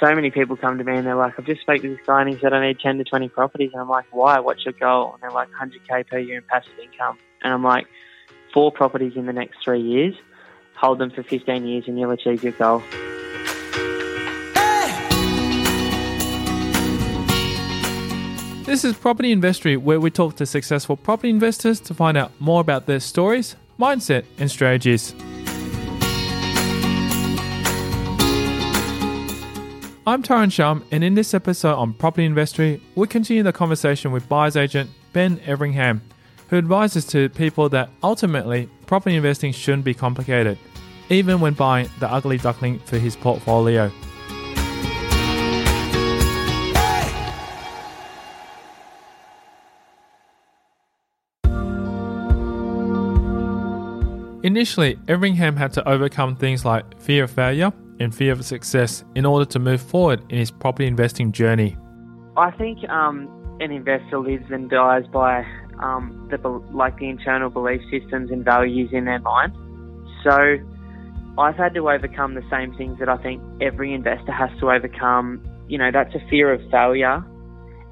So many people come to me and they're like, I've just spoke to this guy and he said I need 10 to 20 properties. And I'm like, why? What's your goal? And they're like, 100K per year in passive income. And I'm like, four properties in the next three years, hold them for 15 years and you'll achieve your goal. This is Property Investory, where we talk to successful property investors to find out more about their stories, mindset, and strategies. I'm Tyrone Shum, and in this episode on Property Investory, we continue the conversation with buyer's agent Ben Everingham, who advises to people that ultimately property investing shouldn't be complicated, even when buying the ugly duckling for his portfolio. Initially, Everingham had to overcome things like fear of failure and fear of success in order to move forward in his property investing journey? I think um, an investor lives and dies by um, the like the internal belief systems and values in their mind. So I've had to overcome the same things that I think every investor has to overcome. You know, that's a fear of failure,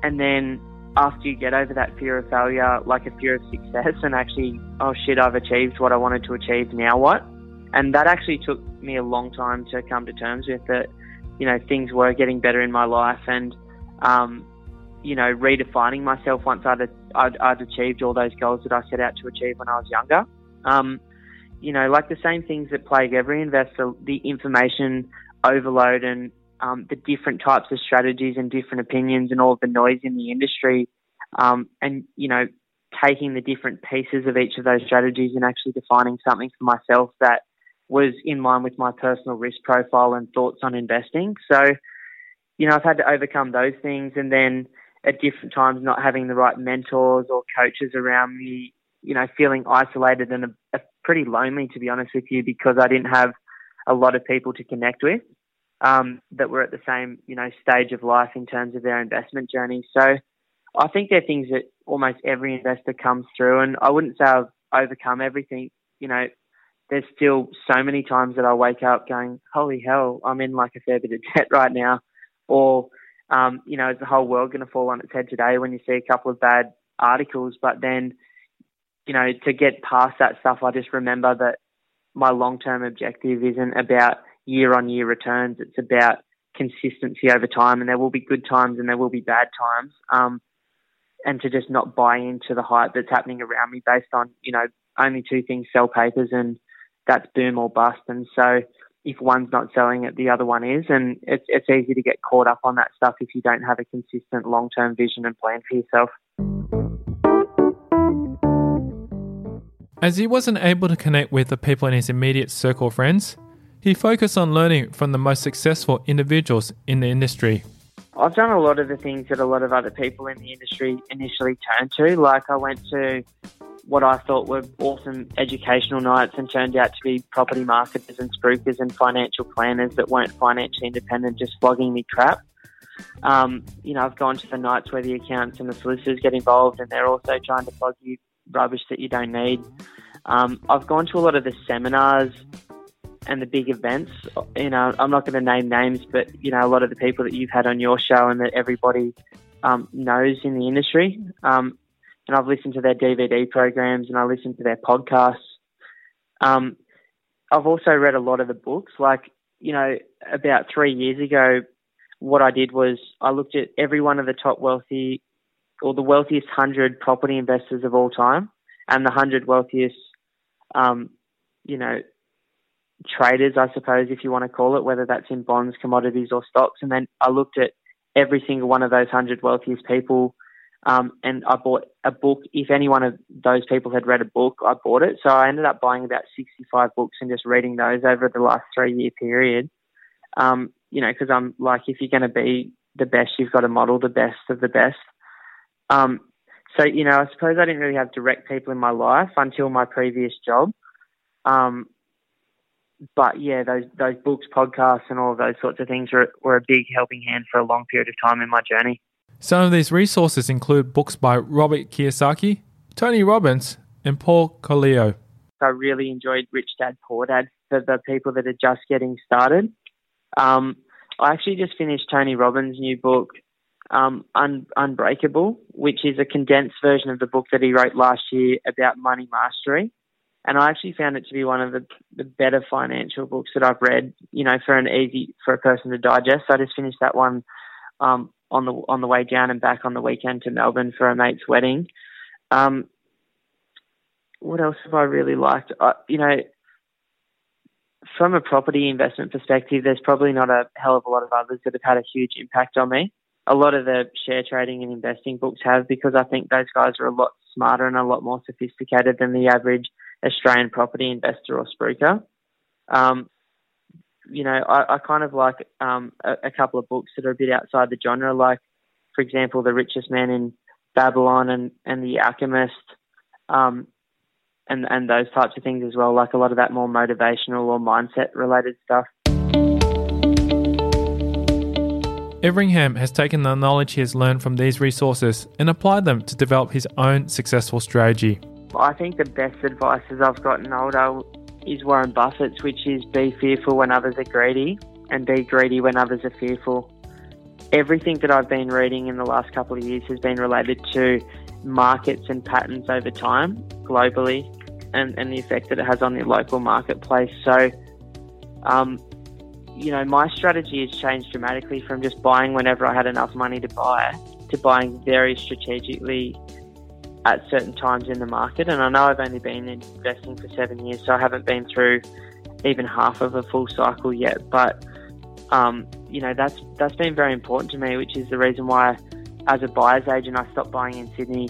and then after you get over that fear of failure, like a fear of success, and actually, oh shit, I've achieved what I wanted to achieve. Now what? And that actually took me a long time to come to terms with that, you know, things were getting better in my life and, um, you know, redefining myself once I'd, I'd, I'd, achieved all those goals that I set out to achieve when I was younger. Um, you know, like the same things that plague every investor, the information overload and um, the different types of strategies and different opinions and all the noise in the industry. Um, and, you know, taking the different pieces of each of those strategies and actually defining something for myself that was in line with my personal risk profile and thoughts on investing. So, you know, I've had to overcome those things and then at different times not having the right mentors or coaches around me, you know, feeling isolated and a, a pretty lonely, to be honest with you, because I didn't have a lot of people to connect with um, that were at the same, you know, stage of life in terms of their investment journey. So I think they're things that almost every investor comes through. And I wouldn't say I've overcome everything. You know, there's still so many times that I wake up going, holy hell, I'm in like a fair bit of debt right now. Or, um, you know, is the whole world going to fall on its head today when you see a couple of bad articles? But then, you know, to get past that stuff, I just remember that my long term objective isn't about year on year returns. It's about consistency over time. And there will be good times and there will be bad times. Um, and to just not buy into the hype that's happening around me based on, you know, only two things sell papers and that's boom or bust. And so if one's not selling it, the other one is. And it's, it's easy to get caught up on that stuff if you don't have a consistent long term vision and plan for yourself. As he wasn't able to connect with the people in his immediate circle of friends, he focused on learning from the most successful individuals in the industry. I've done a lot of the things that a lot of other people in the industry initially turn to. Like I went to what I thought were awesome educational nights and turned out to be property marketers and spruikers and financial planners that weren't financially independent, just flogging me crap. Um, you know, I've gone to the nights where the accountants and the solicitors get involved and they're also trying to flog you rubbish that you don't need. Um, I've gone to a lot of the seminars and the big events. You know, I'm not going to name names, but you know, a lot of the people that you've had on your show and that everybody um, knows in the industry. Um, and I've listened to their DVD programs and I listen to their podcasts. Um, I've also read a lot of the books. Like, you know, about three years ago, what I did was I looked at every one of the top wealthy or the wealthiest 100 property investors of all time and the 100 wealthiest, um, you know, traders, I suppose, if you want to call it, whether that's in bonds, commodities, or stocks. And then I looked at every single one of those 100 wealthiest people Um, and I bought a book. If any one of those people had read a book, I bought it. So I ended up buying about 65 books and just reading those over the last three year period. Um, you know, because I'm like, if you're going to be the best, you've got to model the best of the best. Um, so, you know, I suppose I didn't really have direct people in my life until my previous job. Um, but yeah, those those books, podcasts, and all of those sorts of things were, were a big helping hand for a long period of time in my journey. Some of these resources include books by Robert Kiyosaki, Tony Robbins, and Paul Coelho. I really enjoyed Rich Dad Poor Dad for the people that are just getting started. Um, I actually just finished Tony Robbins' new book, um, Un- Unbreakable, which is a condensed version of the book that he wrote last year about money mastery. And I actually found it to be one of the, the better financial books that I've read, you know, for an easy, for a person to digest. So I just finished that one um, on the on the way down and back on the weekend to Melbourne for a mate's wedding. Um, what else have I really liked? Uh, you know, from a property investment perspective, there's probably not a hell of a lot of others that have had a huge impact on me. A lot of the share trading and investing books have because I think those guys are a lot smarter and a lot more sophisticated than the average Australian property investor or spruiker. Um, you know, I, I kind of like um, a, a, couple of books that are a bit outside the genre, like, for example, The Richest Man in Babylon and, and The Alchemist, um, and, and those types of things as well, like a lot of that more motivational or mindset related stuff. Everingham has taken the knowledge he has learned from these resources and applied them to develop his own successful strategy. I think the best advice as I've gotten older is Warren Buffett's, which is be fearful when others are greedy and be greedy when others are fearful. Everything that I've been reading in the last couple of years has been related to markets and patterns over time globally and, and the effect that it has on the local marketplace. So, um, you know, my strategy has changed dramatically from just buying whenever I had enough money to buy to buying very strategically at certain times in the market. And I know I've only been investing for seven years, so I haven't been through even half of a full cycle yet. But um, you know that's that's been very important to me, which is the reason why, as a buyer's agent, I stopped buying in Sydney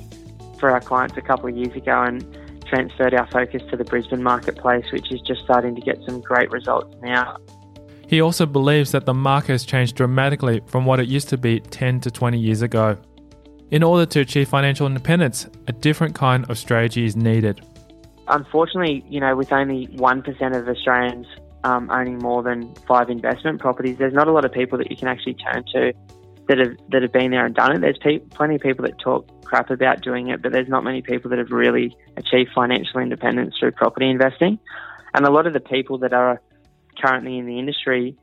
for our clients a couple of years ago and transferred our focus to the Brisbane marketplace, which is just starting to get some great results now. He also believes that the market has changed dramatically from what it used to be 10 to 20 years ago. In order to achieve financial independence, a different kind of strategy is needed. Unfortunately, you know, with only 1% of Australians um, owning more than five investment properties, there's not a lot of people that you can actually turn to that have that have been there and done it. There's pe- plenty of people that talk crap about doing it, but there's not many people that have really achieved financial independence through property investing. And a lot of the people that are currently in the industry,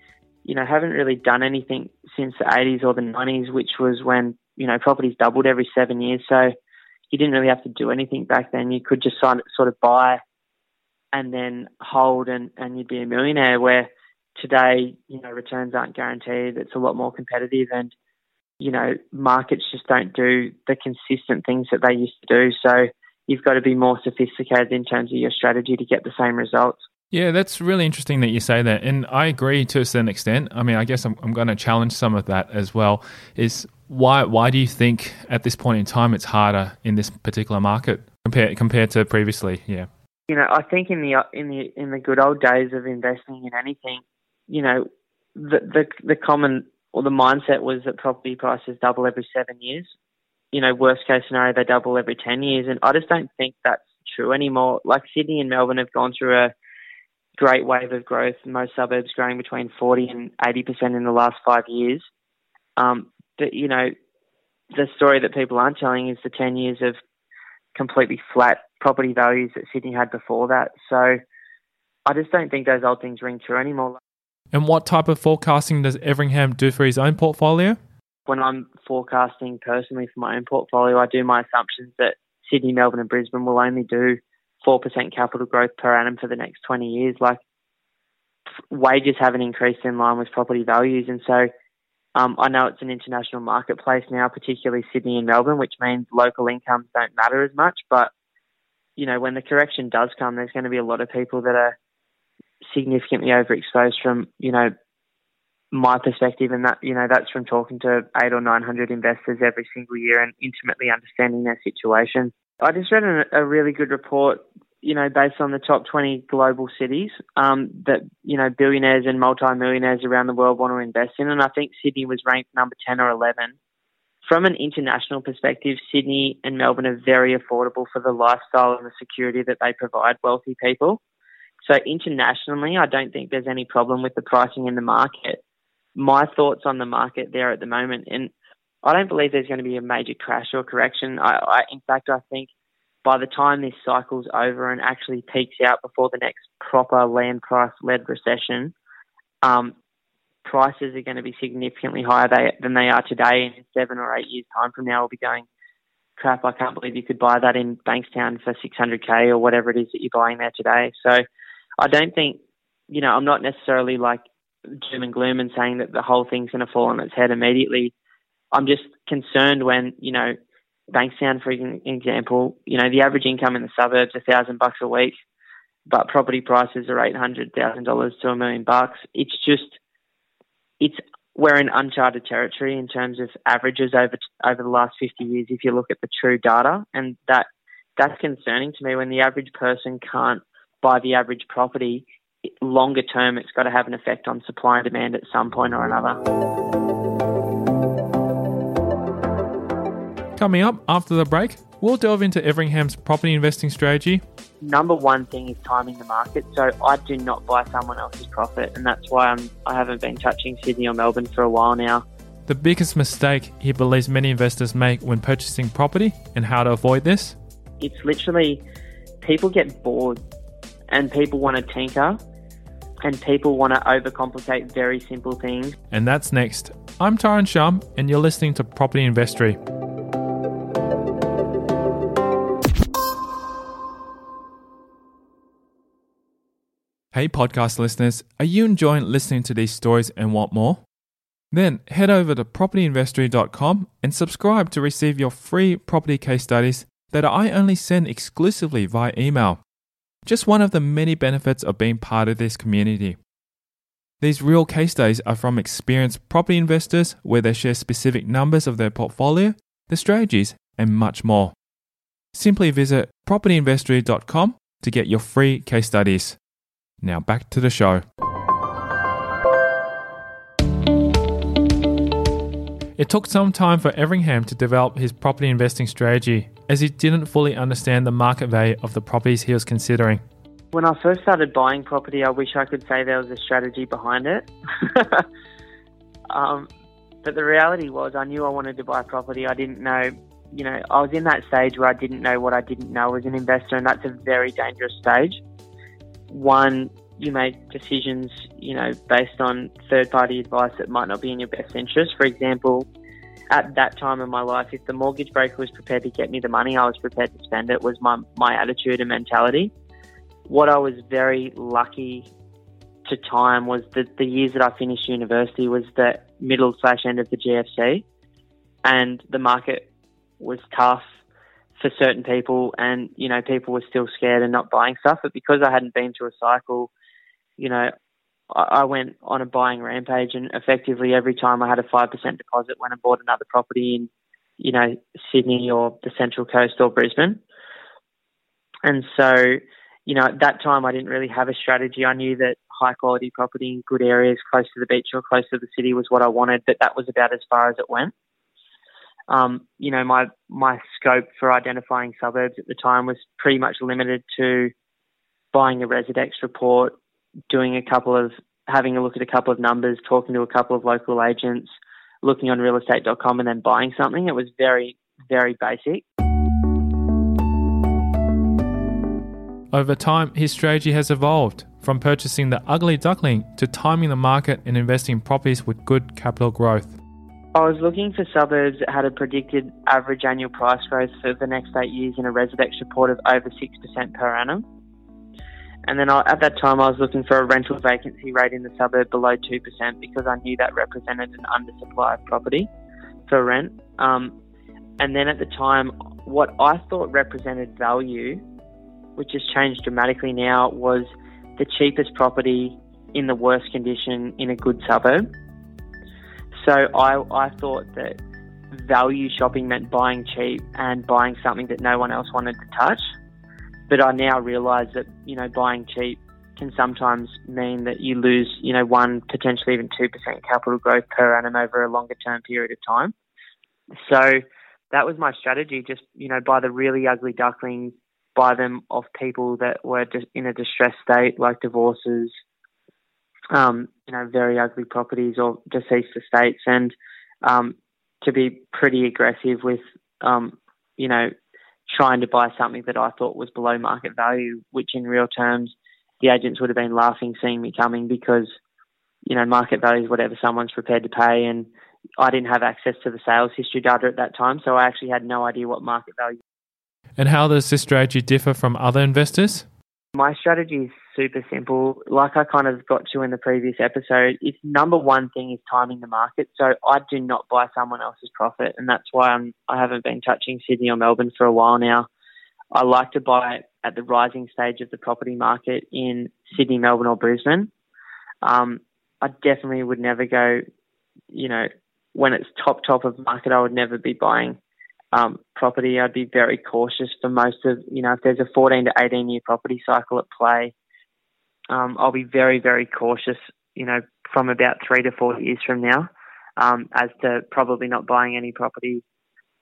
you know, haven't really done anything since the 80s or the 90s, which was when you know, properties doubled every seven years. So you didn't really have to do anything back then. You could just sign, sort of buy and then hold and, and you'd be a millionaire where today, you know, returns aren't guaranteed. It's a lot more competitive and, you know, markets just don't do the consistent things that they used to do. So you've got to be more sophisticated in terms of your strategy to get the same results. Yeah, that's really interesting that you say that. And I agree to a certain extent. I mean, I guess I'm, I'm going to challenge some of that as well. Is why why do you think at this point in time it's harder in this particular market compared compared to previously? Yeah. You know, I think in the in the in the good old days of investing in anything, you know, the the, the common or the mindset was that property prices double every seven years. You know, worst case scenario they double every ten years, and I just don't think that's true anymore. Like Sydney and Melbourne have gone through a great wave of growth. Most suburbs growing between forty and eighty percent in the last five years. Um, but you know, the story that people aren't telling is the 10 years of completely flat property values that Sydney had before that. So I just don't think those old things ring true anymore. And what type of forecasting does Everingham do for his own portfolio? When I'm forecasting personally for my own portfolio, I do my assumptions that Sydney, Melbourne, and Brisbane will only do 4% capital growth per annum for the next 20 years. Like, wages haven't increased in line with property values. And so um, I know it's an international marketplace now, particularly Sydney and Melbourne, which means local incomes don't matter as much. But you know, when the correction does come, there's going to be a lot of people that are significantly overexposed from you know my perspective, and that you know that's from talking to eight or nine hundred investors every single year and intimately understanding their situation. I just read a really good report, you know, based on the top twenty global cities um, that you know billionaires and multimillionaires around the world want to invest in, and I think Sydney was ranked number ten or eleven. From an international perspective, Sydney and Melbourne are very affordable for the lifestyle and the security that they provide wealthy people. So internationally, I don't think there's any problem with the pricing in the market my thoughts on the market there at the moment. And I don't believe there's going to be a major crash or correction. I, I in fact, I think by the time this cycle's over and actually peaks out before the next proper land price led recession, um, prices are going to be significantly higher they, than they are today. In seven or eight years' time from now, we'll be going, crap, I can't believe you could buy that in Bankstown for 600k or whatever it is that you're buying there today. So I don't think, you know, I'm not necessarily like doom and gloom and saying that the whole thing's going to fall on its head immediately. I'm just concerned when, you know, Bankstown, for example, you know, the average income in the suburbs a thousand bucks a week, but property prices are eight hundred thousand dollars to a million bucks. It's just, it's we're in uncharted territory in terms of averages over over the last fifty years. If you look at the true data, and that that's concerning to me when the average person can't buy the average property longer term, it's got to have an effect on supply and demand at some point or another. Coming up after the break, we'll delve into Everingham's property investing strategy. Number one thing is timing the market. So I do not buy someone else's profit, and that's why I'm, I haven't been touching Sydney or Melbourne for a while now. The biggest mistake he believes many investors make when purchasing property and how to avoid this? It's literally people get bored and people want to tinker and people want to overcomplicate very simple things. And that's next. I'm Tyrone Shum, and you're listening to Property Investory. Hey, podcast listeners, are you enjoying listening to these stories and want more? Then head over to propertyinvestory.com and subscribe to receive your free property case studies that I only send exclusively via email just one of the many benefits of being part of this community. These real case studies are from experienced property investors where they share specific numbers of their portfolio, the strategies, and much more. Simply visit propertyinvestory.com to get your free case studies. Now back to the show. It took some time for Everingham to develop his property investing strategy, as he didn't fully understand the market value of the properties he was considering. When I first started buying property, I wish I could say there was a strategy behind it. um, but the reality was, I knew I wanted to buy property. I didn't know, you know, I was in that stage where I didn't know what I didn't know as an investor, and that's a very dangerous stage. One, you make decisions, you know, based on third party advice that might not be in your best interest. For example, at that time in my life, if the mortgage broker was prepared to get me the money, I was prepared to spend it, was my, my attitude and mentality. What I was very lucky to time was that the years that I finished university was the middle slash end of the GFC, and the market was tough for certain people, and you know people were still scared and not buying stuff. But because I hadn't been through a cycle you know, I, went on a buying rampage, and effectively every time I had a five percent deposit, went and bought another property in, you know, Sydney or the Central Coast or Brisbane. And so, you know, at that time I didn't really have a strategy. I knew that high quality property in good areas, close to the beach or close to the city, was what I wanted, but that was about as far as it went. Um, you know, my my scope for identifying suburbs at the time was pretty much limited to buying a Residex report, doing a couple of having a look at a couple of numbers, talking to a couple of local agents, looking on realestate.com and then buying something. It was very, very basic. Over time, his strategy has evolved from purchasing the ugly duckling to timing the market and investing in properties with good capital growth. I was looking for suburbs that had a predicted average annual price growth for the next eight years in a Residex report of over 6% per annum. And then I, at that time, I was looking for a rental vacancy rate in the suburb below 2% because I knew that represented an undersupply of property for rent. Um, and then at the time, what I thought represented value, which has changed dramatically now, was the cheapest property in the worst condition in a good suburb. So I, I thought that value shopping meant buying cheap and buying something that no one else wanted to touch. But I now realise that, you know, buying cheap can sometimes mean that you lose, you know, one, potentially even 2% capital growth per annum over a longer term period of time. So that was my strategy, just, you know, buy the really ugly ducklings, buy them off people that were just in a distressed state, like divorces, um, you know, very ugly properties or deceased estates, and um, to be pretty aggressive with, um, you know, trying to buy something that I thought was below market value, which in real terms, the agents would have been laughing seeing me coming because, you know, market value is whatever someone's prepared to pay. And I didn't have access to the sales history data at that time, so I actually had no idea what market value. And how does this strategy differ from other investors? My strategy is super simple. Like I kind of got to in the previous episode, it's number one thing is timing the market. So I do not buy someone else's profit, and that's why I'm I haven't been touching Sydney or Melbourne for a while now. I like to buy at the rising stage of the property market in Sydney, Melbourne, or Brisbane. Um, I definitely would never go, you know, when it's top top of market. I would never be buying um, property, I'd be very cautious for most of, you know, if there's a 14 to 18 year property cycle at play, um, I'll be very, very cautious, you know, from about three to four years from now, um, as to probably not buying any property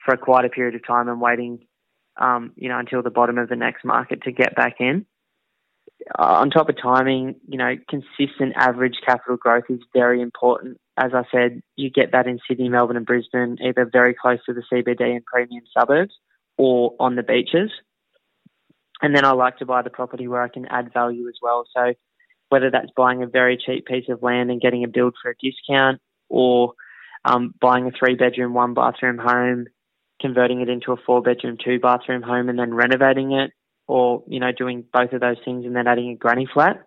for quite a period of time and waiting, um, you know, until the bottom of the next market to get back in. Uh, on top of timing, you know, consistent average capital growth is very important as I said, you get that in Sydney, Melbourne, and Brisbane, either very close to the CBD and premium suburbs or on the beaches. And then I like to buy the property where I can add value as well. So whether that's buying a very cheap piece of land and getting a build for a discount or um, buying a three bedroom, one bathroom home, converting it into a four bedroom, two bathroom home and then renovating it or, you know, doing both of those things and then adding a granny flat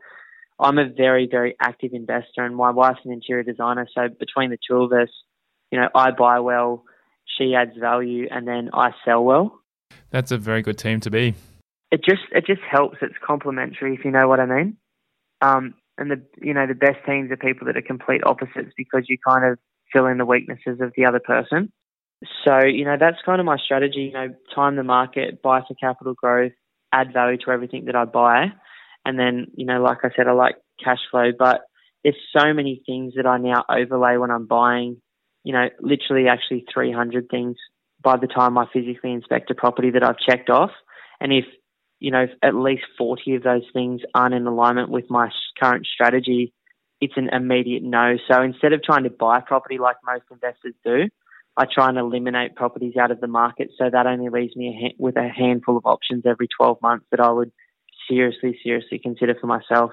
I'm a very, very active investor, and my wife's an interior designer. So between the two of us, you know, I buy well, she adds value, and then I sell well. That's a very good team to be. It just it just helps. It's complementary, if you know what I mean. Um, and the you know the best teams are people that are complete opposites because you kind of fill in the weaknesses of the other person. So you know that's kind of my strategy. You know, time the market, buy for capital growth, add value to everything that I buy and then, you know, like I said, I like cash flow, but there's so many things that I now overlay when I'm buying, you know, literally actually 300 things by the time I physically inspect a property that I've checked off. And if, you know, at least 40 of those things aren't in alignment with my current strategy, it's an immediate no. So instead of trying to buy property like most investors do, I try and eliminate properties out of the market. So that only leaves me a ha- with a handful of options every 12 months that I would seriously, seriously consider for myself.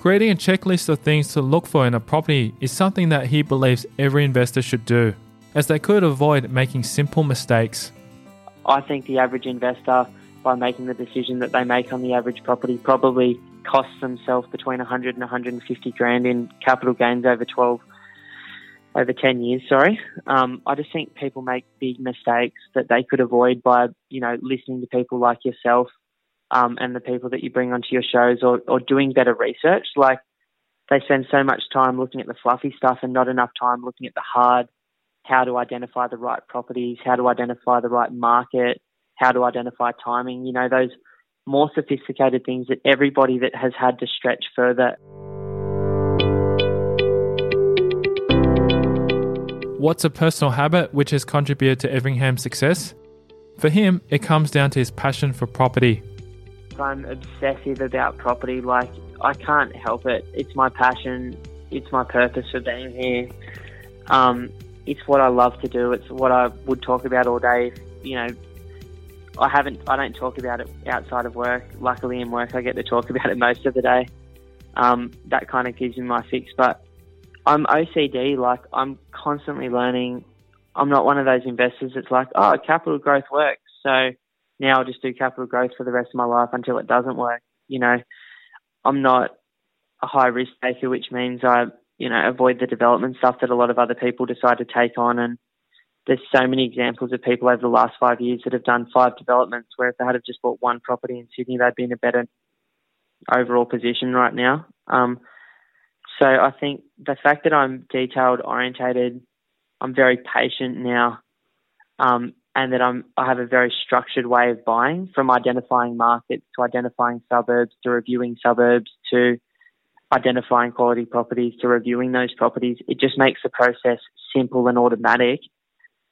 Creating a checklist of things to look for in a property is something that he believes every investor should do, as they could avoid making simple mistakes. I think the average investor, by making the decision that they make on the average property, probably costs themselves between 100 and 150 grand in capital gains over 12 over 10 years, sorry. Um, I just think people make big mistakes that they could avoid by, you know, listening to people like yourself um, and the people that you bring onto your shows or, or doing better research. Like they spend so much time looking at the fluffy stuff and not enough time looking at the hard, how to identify the right properties, how to identify the right market, how to identify timing, you know, those more sophisticated things that everybody that has had to stretch further What's a personal habit which has contributed to Everingham's success? For him, it comes down to his passion for property. I'm obsessive about property. Like, I can't help it. It's my passion. It's my purpose for being here. Um, it's what I love to do. It's what I would talk about all day. You know, I haven't. I don't talk about it outside of work. Luckily, in work, I get to talk about it most of the day. Um, that kind of gives me my fix. But I'm OCD. Like I'm constantly learning. I'm not one of those investors that's like, oh, capital growth works, so now I'll just do capital growth for the rest of my life until it doesn't work. You know, I'm not a high risk taker, which means I, you know, avoid the development stuff that a lot of other people decide to take on. And there's so many examples of people over the last five years that have done five developments where if they had have just bought one property in Sydney, they'd be in a better overall position right now. Um, So I think the fact that I'm detailed orientated, I'm very patient now, um, and that I'm I have a very structured way of buying, from identifying markets to identifying suburbs to reviewing suburbs to identifying quality properties to reviewing those properties. It just makes the process simple and automatic.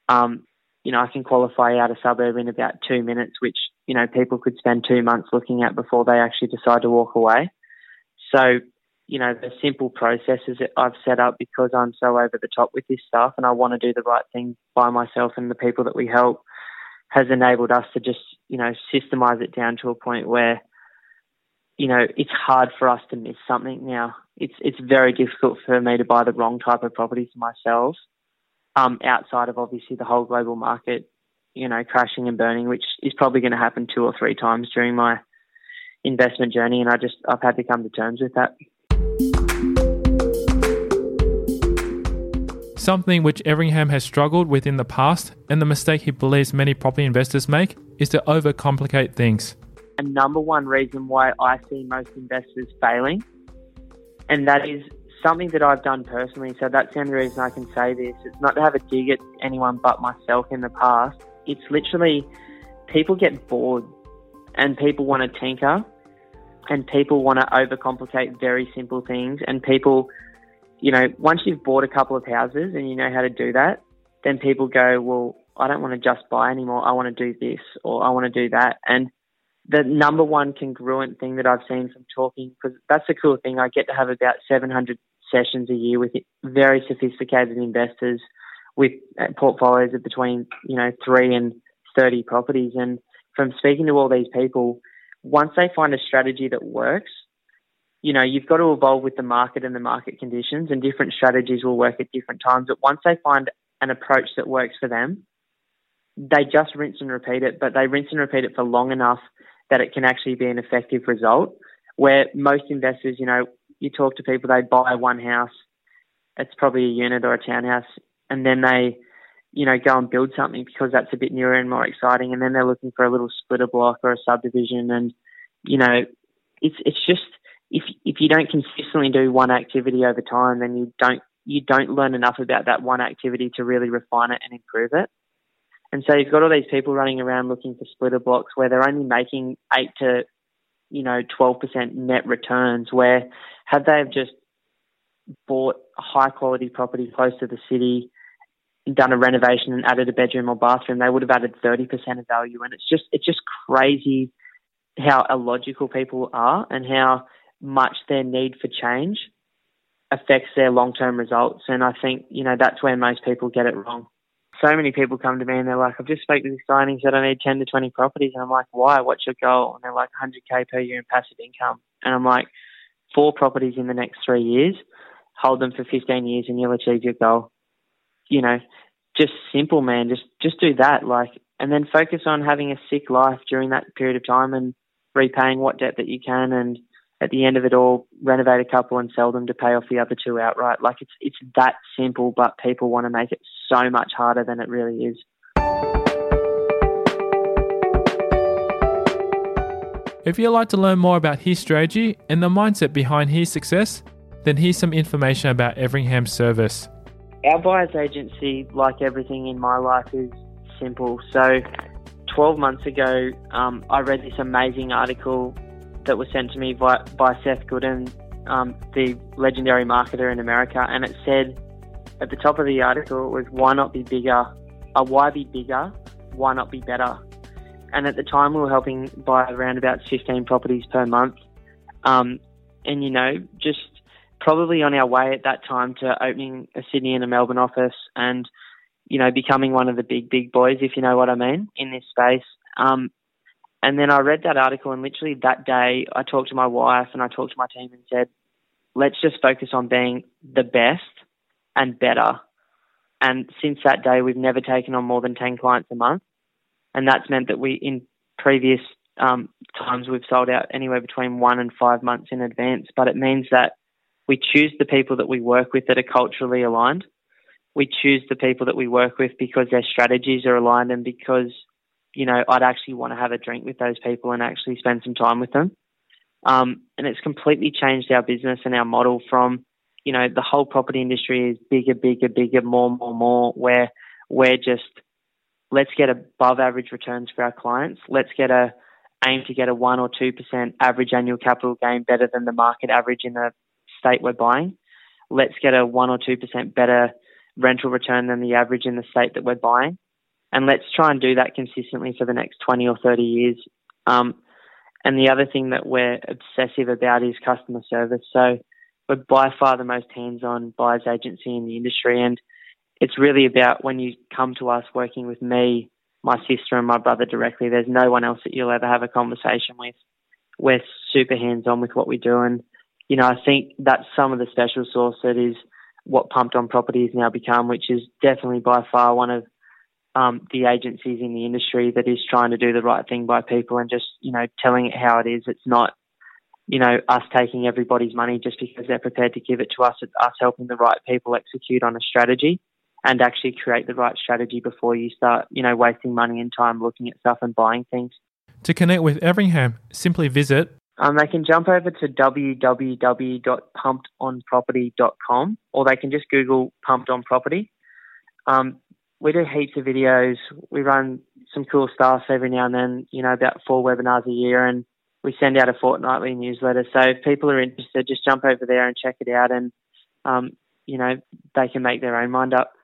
Um, you know, I can qualify out a suburb in about two minutes, which you know people could spend two months looking at before they actually decide to walk away. So you know, the simple processes that I've set up because I'm so over the top with this stuff and I want to do the right thing by myself and the people that we help has enabled us to just, you know, systemize it down to a point where, you know, it's hard for us to miss something now. It's it's very difficult for me to buy the wrong type of property for myself, um, outside of obviously the whole global market, you know, crashing and burning, which is probably going to happen two or three times during my investment journey, and I just I've had to come to terms with that. Something which Everingham has struggled with in the past, and the mistake he believes many property investors make, is to overcomplicate things. A number one reason why I see most investors failing, and that is something that I've done personally. So that's the only reason I can say this. It's not to have a dig at anyone but myself in the past. It's literally people get bored and people want to tinker and people want to overcomplicate very simple things and people you know, once you've bought a couple of houses and you know how to do that, then people go, well, I don't want to just buy anymore. I want to do this or I want to do that. And the number one congruent thing that I've seen from talking, because that's the cool thing, I get to have about 700 sessions a year with very sophisticated investors with uh, portfolios of between, you know, three and 30 properties. And from speaking to all these people, once they find a strategy that works, you know, you've got to evolve with the market and the market conditions, and different strategies will work at different times. But once they find an approach that works for them, they just rinse and repeat it, but they rinse and repeat it for long enough that it can actually be an effective result. Where most investors, you know, you talk to people, they buy one house, it's probably a unit or a townhouse, and then they, you know, go and build something because that's a bit newer and more exciting, and then they're looking for a little splitter block or a subdivision, and you know, it's it's just if if you don't consistently do one activity over time, then you don't you don't learn enough about that one activity to really refine it and improve it. And so you've got all these people running around looking for splitter blocks where they're only making eight to, you know, twelve percent net returns. Where had they have just bought a high quality property close to the city, done a renovation and added a bedroom or bathroom, they would have added thirty percent of value. And it's just it's just crazy how illogical people are and how much their need for change affects their long term results. And I think, you know, that's where most people get it wrong. So many people come to me and they're like, I've just spoke to this guy and he said I need 10 to 20 properties. And I'm like, why? What's your goal? And they're like, 100K per year in passive income. And I'm like, four properties in the next three years, hold them for 15 years and you'll achieve your goal. You know, just simple, man. Just, just do that. Like, and then focus on having a sick life during that period of time and repaying what debt that you can and, at the end of it all, renovate a couple and sell them to pay off the other two outright. Like it's it's that simple, but people want to make it so much harder than it really is. If you'd like to learn more about his strategy and the mindset behind his success, then here's some information about Everingham's service. Our buyer's agency, like everything in my life, is simple. So, 12 months ago, um, I read this amazing article that was sent to me by, by Seth Godin, um, the legendary marketer in America, and it said at the top of the article it was why not be bigger? Uh, why be bigger? Why not be better? And at the time we were helping buy around about 15 properties per month, um, and you know just probably on our way at that time to opening a Sydney and a Melbourne office and you know becoming one of the big big boys if you know what I mean in this space. Um, and then I read that article, and literally that day, I talked to my wife and I talked to my team and said, let's just focus on being the best and better. And since that day, we've never taken on more than 10 clients a month. And that's meant that we, in previous um, times, we've sold out anywhere between one and five months in advance. But it means that we choose the people that we work with that are culturally aligned. We choose the people that we work with because their strategies are aligned and because you know, I'd actually want to have a drink with those people and actually spend some time with them. Um, and it's completely changed our business and our model from you know, the whole property industry is bigger, bigger, bigger, more, more, more, where we're just, let's get above average returns for our clients. Let's get a, aim to get a 1 or 2% average annual capital gain better than the market average in the state we're buying. Let's get a 1 or 2% better rental return than the average in the state that we're buying. And let's try and do that consistently for the next 20 or 30 years. Um, and the other thing that we're obsessive about is customer service. So we're by far the most hands-on buyer's agency in the industry, and it's really about when you come to us working with me, my sister, and my brother directly. There's no one else that you'll ever have a conversation with. We're super hands-on with what we do, and you know I think that's some of the special sauce that is what Pumped on Property has now become, which is definitely by far one of um, the agencies in the industry that is trying to do the right thing by people and just you know telling it how it is. It's not you know us taking everybody's money just because they're prepared to give it to us. It's us helping the right people execute on a strategy and actually create the right strategy before you start you know wasting money and time looking at stuff and buying things. To connect with Everingham, simply visit. Um, they can jump over to www.pumpedonproperty.com or they can just Google Pumped on Property. Um, we do heaps of videos. We run some cool stuff every now and then, you know, about four webinars a year and we send out a fortnightly newsletter. So if people are interested, just jump over there and check it out and, um, you know, they can make their own mind up.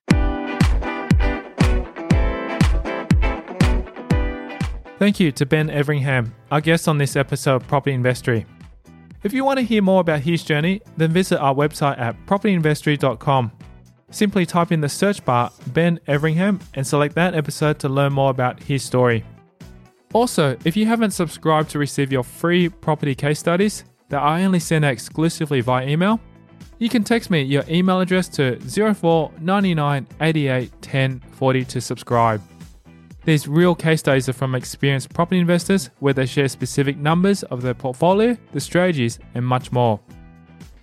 Thank you to Ben Everingham, our guest on this episode of Property Investory. If you want to hear more about his journey, then visit our website at propertyinvestory.com. Simply type in the search bar Ben Everingham and select that episode to learn more about his story. Also, if you haven't subscribed to receive your free property case studies that I only send out exclusively via email, you can text me your email address to 04 99 88 10 40 to subscribe. These real case studies are from experienced property investors where they share specific numbers of their portfolio, the strategies, and much more.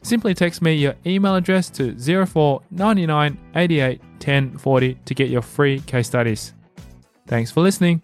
Simply text me your email address to 04 99 88 10 40 to get your free case studies. Thanks for listening.